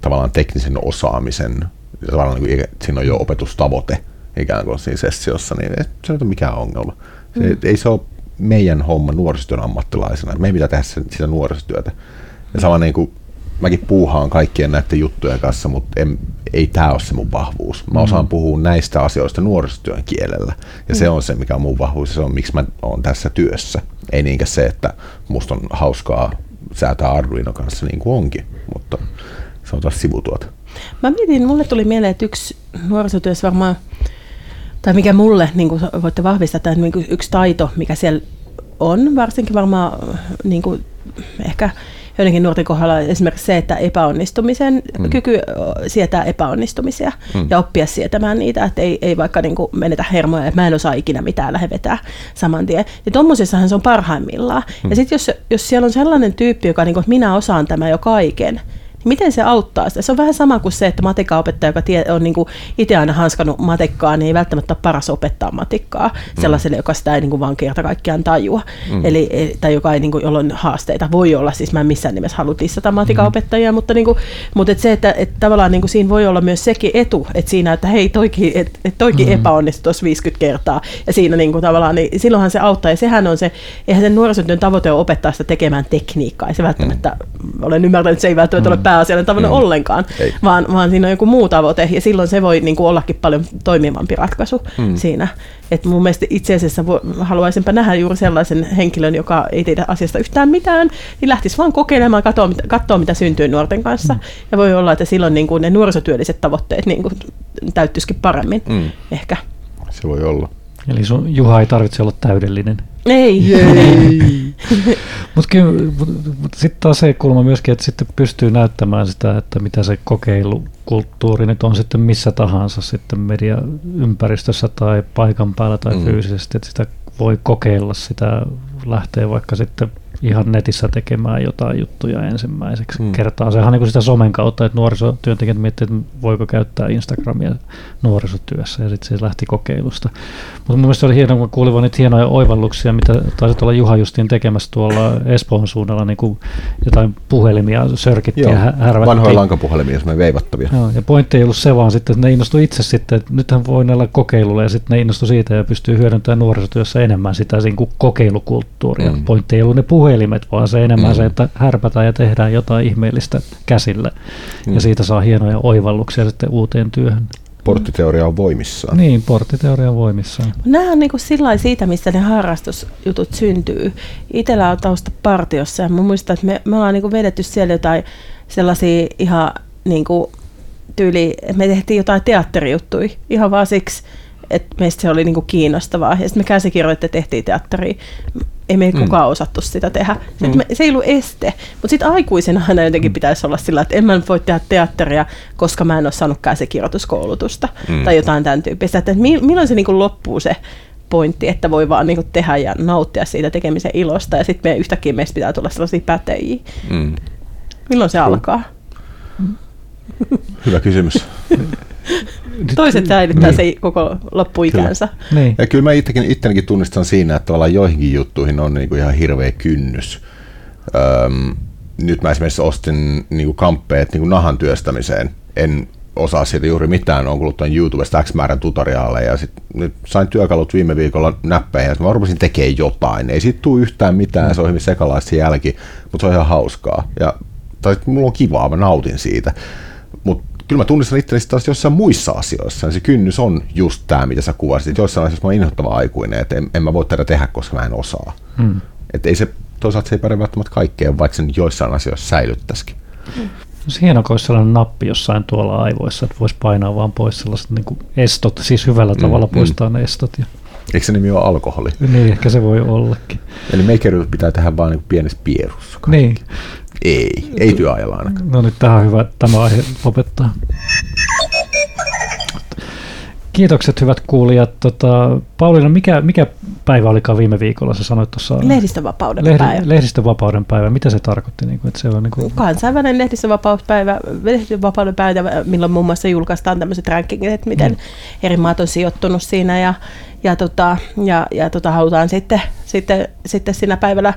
Speaker 3: tavallaan teknisen osaamisen tavallaan niin kuin, siinä on jo opetustavoite ikään kuin siinä sessiossa, niin ei se nyt ole mikään ongelma. Se, mm. Ei se ole meidän homma nuorisotyön ammattilaisena. Meidän pitää tehdä sitä nuorisotyötä. Ja sama niin kuin mäkin puuhaan kaikkien näiden juttujen kanssa, mutta en, ei tämä ole se mun vahvuus. Mä osaan mm. puhua näistä asioista nuorisotyön kielellä. Ja mm. se on se, mikä on mun vahvuus ja se on, miksi mä oon tässä työssä. Ei niinkään se, että musta on hauskaa säätää Arduino kanssa niin kuin onkin, mutta se on taas sivutuota.
Speaker 4: Mä mietin, mulle tuli mieleen, että yksi nuorisotyössä varmaan, tai mikä mulle, niin kuin voitte vahvistaa, että niin yksi taito, mikä siellä on, varsinkin varmaan niin kuin, ehkä joidenkin nuorten kohdalla esimerkiksi se, että epäonnistumisen mm. kyky sietää epäonnistumisia mm. ja oppia sietämään niitä, että ei, ei vaikka niin kuin menetä hermoja, että mä en osaa ikinä mitään lähde vetää saman tien. Ja tuommoisessahan se on parhaimmillaan. Mm. Ja sitten jos, jos siellä on sellainen tyyppi, joka niin kuin, että minä osaan tämä jo kaiken, miten se auttaa sitä? Se on vähän sama kuin se, että matikaopettaja, joka tie, on niin itse aina hanskannut matikkaa, niin ei välttämättä ole paras opettaa matikkaa mm. sellaiselle, joka sitä ei niin kuin vaan kerta kaikkiaan tajua. Mm. Eli, e, tai joka ei, niin kuin, jolla on haasteita. Voi olla, siis mä en missään nimessä halua dissata matikaopettajia, mm. mutta, niin kuin, mutta et se, että et tavallaan niin kuin siinä voi olla myös sekin etu, että siinä, että hei, toikin, et, et toikin mm. epäonnistui tuossa 50 kertaa. Ja siinä niin kuin, tavallaan, niin silloinhan se auttaa. Ja sehän on se, eihän sen nuorisotyön tavoite ole opettaa sitä tekemään tekniikkaa. Ei se välttämättä, mm. olen ymmärtänyt, että se ei välttämättä mm. ole pääasiallinen tavoite mm. ollenkaan, vaan, vaan siinä on joku muu tavoite, ja silloin se voi niin kuin ollakin paljon toimivampi ratkaisu mm. siinä. Et mun mielestä itse asiassa vo, haluaisinpa nähdä juuri sellaisen henkilön, joka ei tiedä asiasta yhtään mitään, niin lähtisi vaan kokeilemaan, katsoa, mitä, katsoa, mitä syntyy nuorten kanssa. Mm. Ja voi olla, että silloin niin kuin ne nuorisotyölliset tavoitteet niin kuin täyttyisikin paremmin mm. ehkä.
Speaker 3: Se voi olla.
Speaker 2: Eli sun Juha ei tarvitse olla täydellinen.
Speaker 4: Ei.
Speaker 2: Mutta mut, mut sitten taas se kulma myöskin, että sitten pystyy näyttämään sitä, että mitä se kokeilukulttuuri nyt on sitten missä tahansa sitten mediaympäristössä tai paikan päällä tai mm. fyysisesti, että sitä voi kokeilla sitä, lähteä vaikka sitten ihan netissä tekemään jotain juttuja ensimmäiseksi hmm. kertaa. Sehän on niin kuin sitä somen kautta, että nuorisotyöntekijät miettii, että voiko käyttää Instagramia nuorisotyössä ja sitten se lähti kokeilusta. Mutta mun mielestä oli hienoa, kun kuulin niitä hienoja oivalluksia, mitä taisit olla Juha justiin tekemässä tuolla Espoon suunnalla, niin kuin jotain puhelimia sörkittiin ja härvättiin.
Speaker 3: Vanhoja lankapuhelimia, semmoinen veivattavia.
Speaker 2: Joo, ja pointti ei ollut se vaan sitten, että ne innostui itse sitten, että nythän voi näillä kokeilulla ja sitten ne innostui siitä ja pystyy hyödyntämään nuorisotyössä enemmän sitä niin kuin kokeilukulttuuria. Mm. Pointti ei ollut ne puhe puhelimet, vaan se enemmän mm. se, että härpätään ja tehdään jotain ihmeellistä käsillä. Mm. Ja siitä saa hienoja oivalluksia sitten uuteen työhön.
Speaker 3: Porttiteoria on voimissaan.
Speaker 2: Niin, porttiteoria on voimissaan.
Speaker 4: Nämä on niin kuin sillä siitä, mistä ne harrastusjutut syntyy. Itellä on tausta partiossa ja mä muistan, että me, me ollaan niin kuin vedetty siellä jotain sellaisia ihan niin kuin tyyli, me tehtiin jotain teatterijuttuja ihan vaan siksi, että meistä se oli niinku kiinnostavaa. Ja sitten me käsikirjoitte tehtiin teatteria. Ei me ei mm. kukaan osattu sitä tehdä. Mm. Me, se ei ollut este. Mutta sitten aikuisena aina jotenkin mm. pitäisi olla sillä, että en mä voi tehdä teatteria, koska mä en ole saanut käsikirjoituskoulutusta. Mm. Tai jotain tämän tyyppistä. Että milloin se niinku loppuu se pointti, että voi vaan niinku tehdä ja nauttia siitä tekemisen ilosta. Ja sitten me yhtäkkiä meistä pitää tulla sellaisia pätejiä. Mm. Milloin se alkaa?
Speaker 3: Hyvä kysymys.
Speaker 4: Toiset säilyttää niin. se koko loppuikänsä.
Speaker 3: Kyllä. Niin. Ja kyllä mä itsekin, itsekin tunnistan siinä, että tavallaan joihinkin juttuihin on niin kuin ihan hirveä kynnys. Öm, nyt mä esimerkiksi ostin niin kuin kamppeet niin kuin nahan työstämiseen. En osaa siitä juuri mitään, on kuluttanut YouTubesta X määrän tutoriaaleja ja sit, nyt sain työkalut viime viikolla näppeihin ja mä rupesin tekemään jotain. Ei siitä tule yhtään mitään, se on hyvin sekalaista jälki, mutta se on ihan hauskaa. Ja, tai mulla on kivaa, mä nautin siitä. Mutta kyllä mä tunnistan itselleni taas jossain muissa asioissa. Ja se kynnys on just tämä, mitä sä kuvasit. Joissain asioissa mä oon inhottava aikuinen, että en, en mä voi tätä tehdä, koska mä en osaa. Hmm. Että ei se, toisaalta se ei pärjää välttämättä kaikkeen, vaikka sen joissain asioissa säilyttäisikin. Hmm.
Speaker 2: Se hieno, kun olisi sellainen nappi jossain tuolla aivoissa, että voisi painaa vaan pois sellaiset niin estot, siis hyvällä tavalla mm, poistaa mm. ne estot. Ja...
Speaker 3: Eikö se nimi ole alkoholi?
Speaker 2: Niin, ehkä se voi ollakin.
Speaker 3: Eli meikeriyt pitää tehdä vain niin pienessä pierussa.
Speaker 2: Kaikki. Niin.
Speaker 3: Ei, ei työajalla ainakaan.
Speaker 2: No nyt tähän on hyvä tämä aihe lopettaa. Kiitokset hyvät kuulijat. Tota, Pauliina, mikä, mikä päivä olikaan viime viikolla? Sä sanoit tuossa...
Speaker 4: Lehdistövapauden lehdi, päivä.
Speaker 2: Lehdistövapauden päivä. Mitä se tarkoitti? Niin kuin, että se on, niin kuin...
Speaker 4: Kansainvälinen lehdistövapauspäivä, lehdistövapauden päivä, milloin muun muassa julkaistaan tämmöiset rankingit, että miten mm. eri maat on sijoittunut siinä ja, ja, tota, ja, ja tota, halutaan sitten, sitten, sitten siinä päivällä,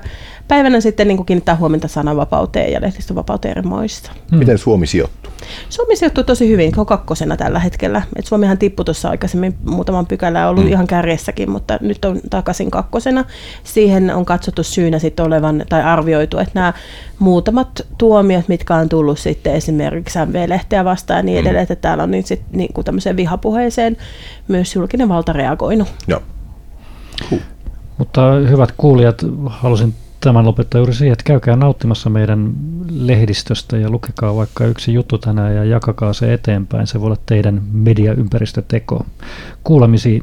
Speaker 4: päivänä sitten niin kuin kiinnittää huomiota sananvapauteen ja lehdistövapauteen eri maissa.
Speaker 3: Mm. Miten Suomi sijoittuu?
Speaker 4: Suomi sijoittuu tosi hyvin, on kakkosena tällä hetkellä. Et Suomihan tippui tuossa aikaisemmin muutaman pykälää, ollut mm. ihan kärjessäkin, mutta nyt on takaisin kakkosena. Siihen on katsottu syynä sitten olevan, tai arvioitu, että nämä muutamat tuomiot, mitkä on tullut sitten esimerkiksi MV-lehteä vastaan ja niin edelleen, mm. että täällä on niin sit, niin kuin tämmöiseen vihapuheeseen myös julkinen valta reagoinut.
Speaker 3: Joo.
Speaker 2: Huh. Mutta hyvät kuulijat, halusin tämän lopettaa juuri siihen, että käykää nauttimassa meidän lehdistöstä ja lukekaa vaikka yksi juttu tänään ja jakakaa se eteenpäin. Se voi olla teidän mediaympäristöteko. Kuulemisiin.